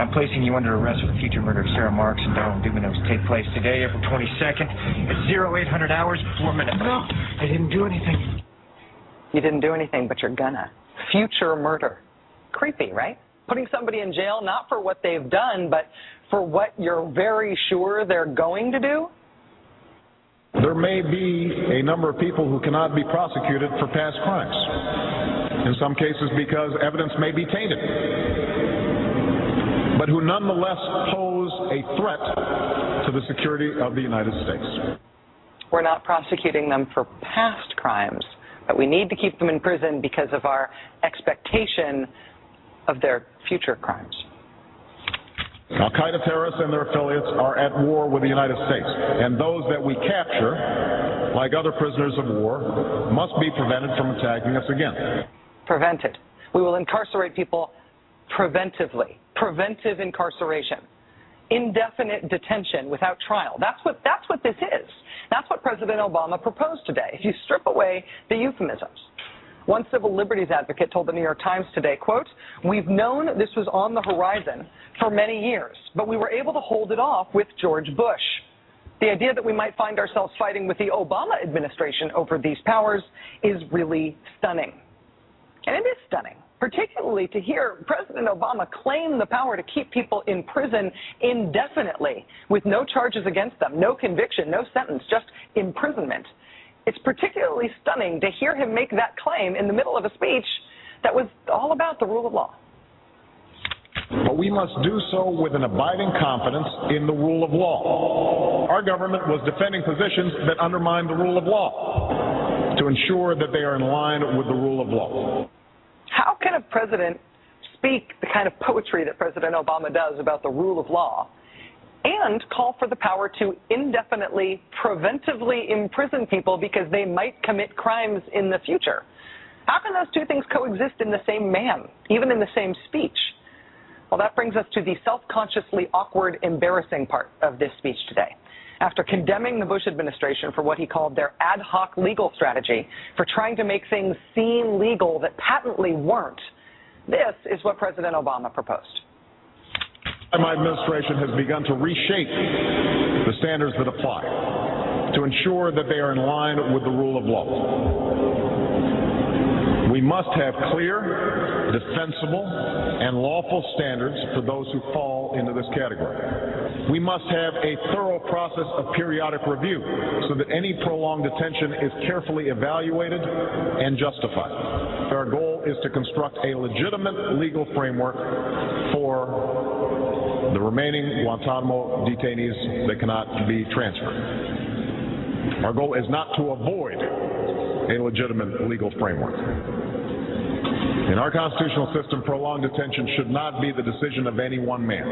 I'm placing you under arrest for the future murder of Sarah Marks and Donald Dubinos. Take place today, April 22nd, at 0800 hours, 4 minutes. No, I didn't do anything. You didn't do anything, but you're gonna. Future murder. creepy, right? Putting somebody in jail not for what they've done, but for what you're very sure they're going to do? There may be a number of people who cannot be prosecuted for past crimes. In some cases, because evidence may be tainted, but who nonetheless pose a threat to the security of the United States. We're not prosecuting them for past crimes, but we need to keep them in prison because of our expectation of their future crimes. Al Qaeda terrorists and their affiliates are at war with the United States, and those that we capture, like other prisoners of war, must be prevented from attacking us again. Prevented. We will incarcerate people preventively. Preventive incarceration. Indefinite detention without trial. That's what, that's what this is. That's what President Obama proposed today. If you strip away the euphemisms. One civil liberties advocate told the New York Times today, quote, We've known this was on the horizon for many years, but we were able to hold it off with George Bush. The idea that we might find ourselves fighting with the Obama administration over these powers is really stunning. And it is stunning, particularly to hear President Obama claim the power to keep people in prison indefinitely with no charges against them, no conviction, no sentence, just imprisonment. It's particularly stunning to hear him make that claim in the middle of a speech that was all about the rule of law. But we must do so with an abiding confidence in the rule of law. Our government was defending positions that undermine the rule of law to ensure that they are in line with the rule of law. How can a president speak the kind of poetry that President Obama does about the rule of law and call for the power to indefinitely, preventively imprison people because they might commit crimes in the future? How can those two things coexist in the same man, even in the same speech? Well, that brings us to the self consciously awkward, embarrassing part of this speech today. After condemning the Bush administration for what he called their ad hoc legal strategy for trying to make things seem legal that patently weren't, this is what President Obama proposed. My administration has begun to reshape the standards that apply to ensure that they are in line with the rule of law. We must have clear, defensible, and lawful standards for those who fall into this category. We must have a thorough process of periodic review so that any prolonged detention is carefully evaluated and justified. Our goal is to construct a legitimate legal framework for the remaining Guantanamo detainees that cannot be transferred. Our goal is not to avoid a legitimate legal framework. In our constitutional system, prolonged detention should not be the decision of any one man.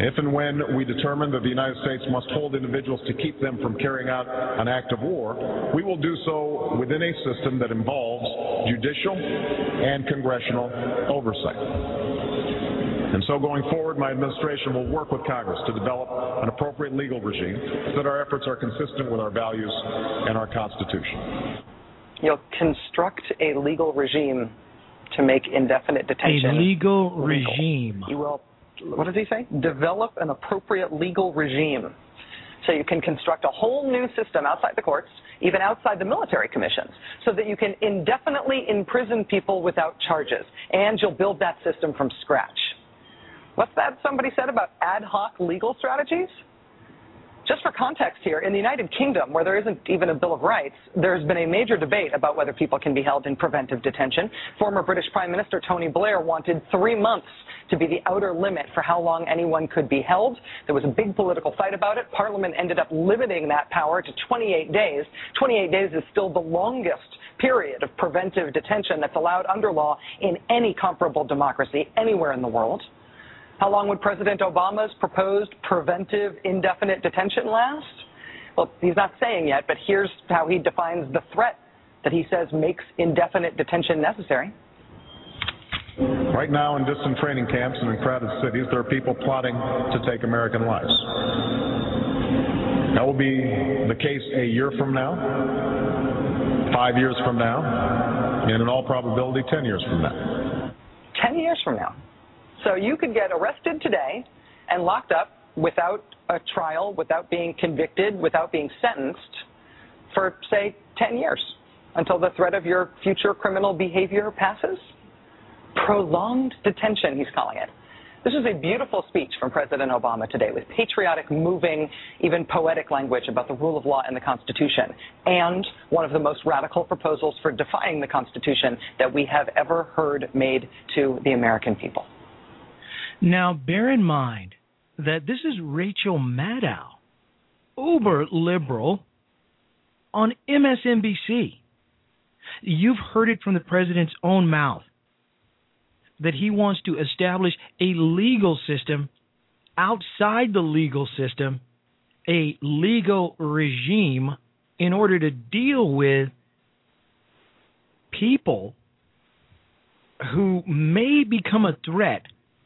If and when we determine that the United States must hold individuals to keep them from carrying out an act of war, we will do so within a system that involves judicial and congressional oversight. And so going forward, my administration will work with Congress to develop an appropriate legal regime so that our efforts are consistent with our values and our Constitution. You'll construct a legal regime to make indefinite detention A legal regime. You will, what does he say? Develop an appropriate legal regime. So you can construct a whole new system outside the courts, even outside the military commissions, so that you can indefinitely imprison people without charges. And you'll build that system from scratch. What's that somebody said about ad hoc legal strategies? Just for context here, in the United Kingdom, where there isn't even a Bill of Rights, there's been a major debate about whether people can be held in preventive detention. Former British Prime Minister Tony Blair wanted three months to be the outer limit for how long anyone could be held. There was a big political fight about it. Parliament ended up limiting that power to 28 days. 28 days is still the longest period of preventive detention that's allowed under law in any comparable democracy anywhere in the world. How long would President Obama's proposed preventive indefinite detention last? Well, he's not saying yet, but here's how he defines the threat that he says makes indefinite detention necessary. Right now, in distant training camps and in crowded cities, there are people plotting to take American lives. That will be the case a year from now, five years from now, and in all probability, 10 years from now. 10 years from now. So you could get arrested today and locked up without a trial, without being convicted, without being sentenced for, say, 10 years until the threat of your future criminal behavior passes. prolonged detention, he's calling it. This is a beautiful speech from President Obama today with patriotic, moving, even poetic language about the rule of law and the Constitution, and one of the most radical proposals for defying the Constitution that we have ever heard made to the American people. Now, bear in mind that this is Rachel Maddow, uber liberal, on MSNBC. You've heard it from the president's own mouth that he wants to establish a legal system outside the legal system, a legal regime in order to deal with people who may become a threat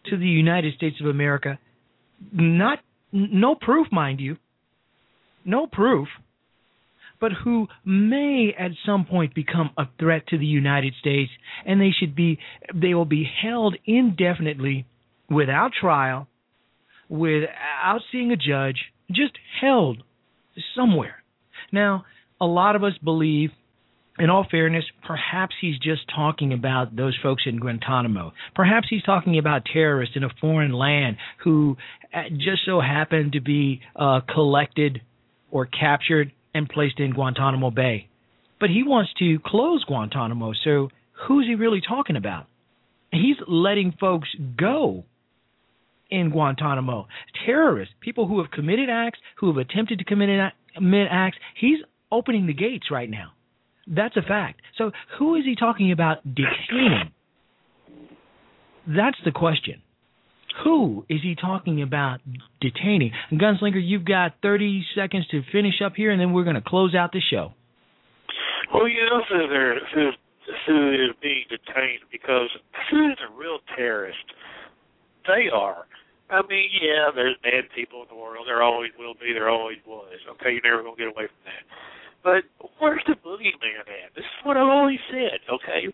to the United States of America. Not no proof, mind you. No proof but who may at some point become a threat to the United States, and they should be they will be held indefinitely without trial, without seeing a judge, just held somewhere. Now, a lot of us believe in all fairness, perhaps he's just talking about those folks in Guantanamo. Perhaps he's talking about terrorists in a foreign land who uh, just so happened to be uh, collected or captured and placed in Guantanamo Bay. But he wants to close Guantanamo, so who's he really talking about? He's letting folks go in Guantanamo. Terrorists, people who have committed acts, who have attempted to commit acts, he's opening the gates right now. That's a fact. So who is he talking about detaining? That's the question. Who is he talking about detaining? Gunslinger, you've got 30 seconds to finish up here, and then we're going to close out the show. Well, you know who, who, who is being detained because who's a real terrorist? They are. I mean, yeah, there's bad people in the world. There always will be. There always was. Okay, you're never going to get away from that. But where's the boogeyman at? This is what I've always said. Okay,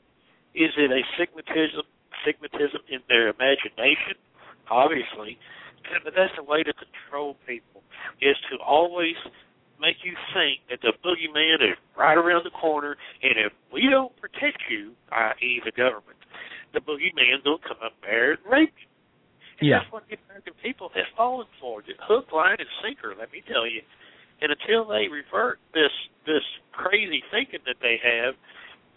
is it a stigmatism, stigmatism in their imagination? obviously. But that's the way to control people is to always make you think that the boogeyman is right around the corner, and if we don't protect you, i.e., the government, the boogeyman will come up there and rape you. And yeah. That's what the American people have fallen for. Hook, line, and sinker, let me tell you. And until they revert this this crazy thinking that they have,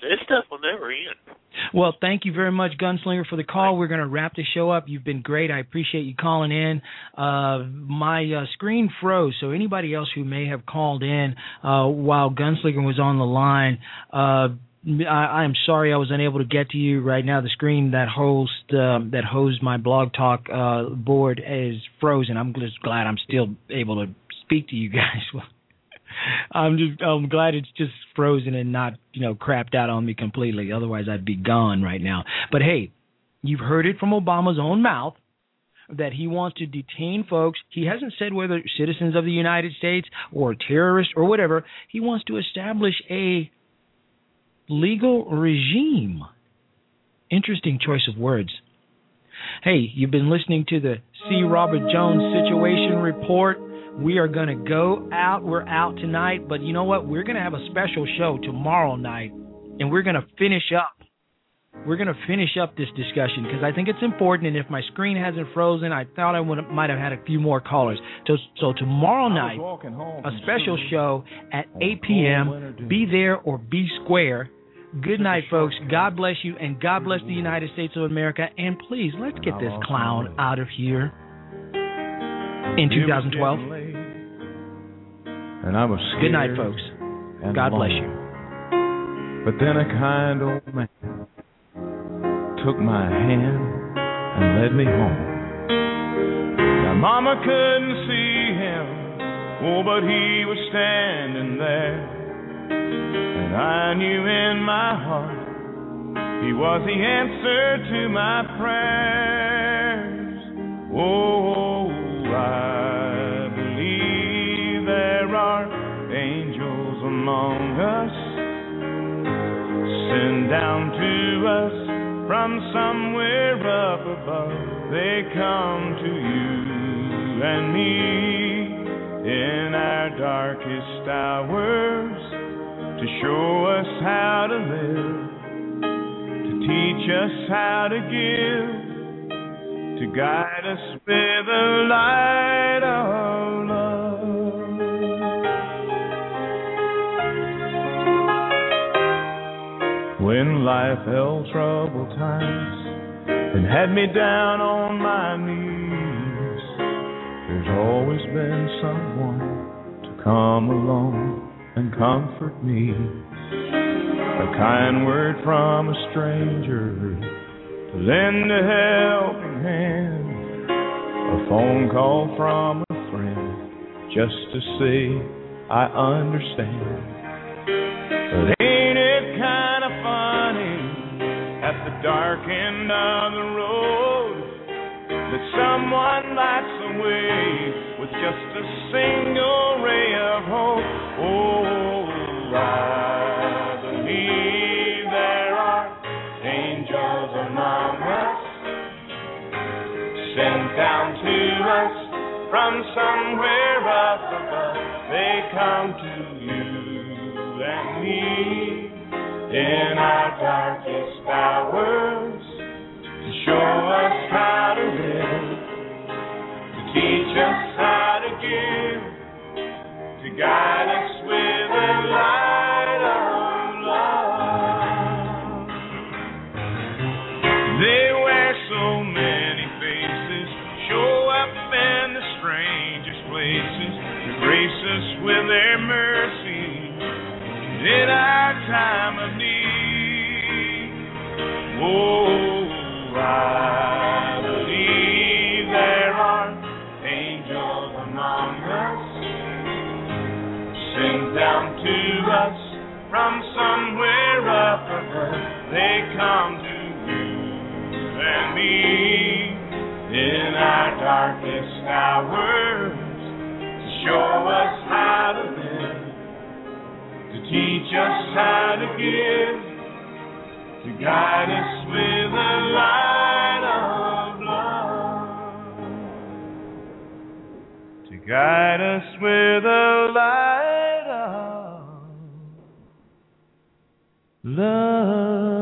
this stuff will never end. Well, thank you very much, Gunslinger, for the call. We're going to wrap the show up. You've been great. I appreciate you calling in. Uh, my uh, screen froze, so anybody else who may have called in uh, while Gunslinger was on the line, uh, I, am sorry I was unable to get to you right now. The screen that hosts um, that hosts my blog talk uh, board is frozen. I'm just glad I'm still able to speak to you guys. I'm just I'm glad it's just frozen and not you know crapped out on me completely. Otherwise, I'd be gone right now. But hey, you've heard it from Obama's own mouth that he wants to detain folks. He hasn't said whether citizens of the United States or terrorists or whatever. He wants to establish a legal regime. Interesting choice of words. Hey, you've been listening to the C. Robert Jones Situation Report. We are going to go out. We're out tonight, but you know what? We're going to have a special show tomorrow night, and we're going to finish up. We're going to finish up this discussion because I think it's important. And if my screen hasn't frozen, I thought I would might have had a few more callers. So, so tomorrow night, a special show at 8 p.m. Be there or be square. Good night, folks. God bless you, and God bless the United States of America. And please, let's get this clown out of here in 2012. And I was scared Good night, folks. God bless you. But then a kind old man took my hand and led me home. Now, Mama couldn't see him, oh, but he was standing there. And I knew in my heart he was the answer to my prayers. Oh, I among us, sent down to us from somewhere up above. They come to you and me in our darkest hours to show us how to live, to teach us how to give, to guide us with the light of love. When life held troubled times and had me down on my knees, there's always been someone to come along and comfort me. A kind word from a stranger to lend a helping hand. A phone call from a friend just to say I understand. But the dark end of the road that someone lights the way with just a single ray of hope? Oh, I believe there are angels among us sent down to us from somewhere up above. They come to you and me in our darkest hours to show us how to live, to teach us how to give, to guide us with the light of love. They wear so many faces, show up in the strangest places to grace us with their mercy in our time teach us Sent down to us from somewhere up there come to me and meet that discower show us how to give, to guide us with the light of love, to guide us with the light of love.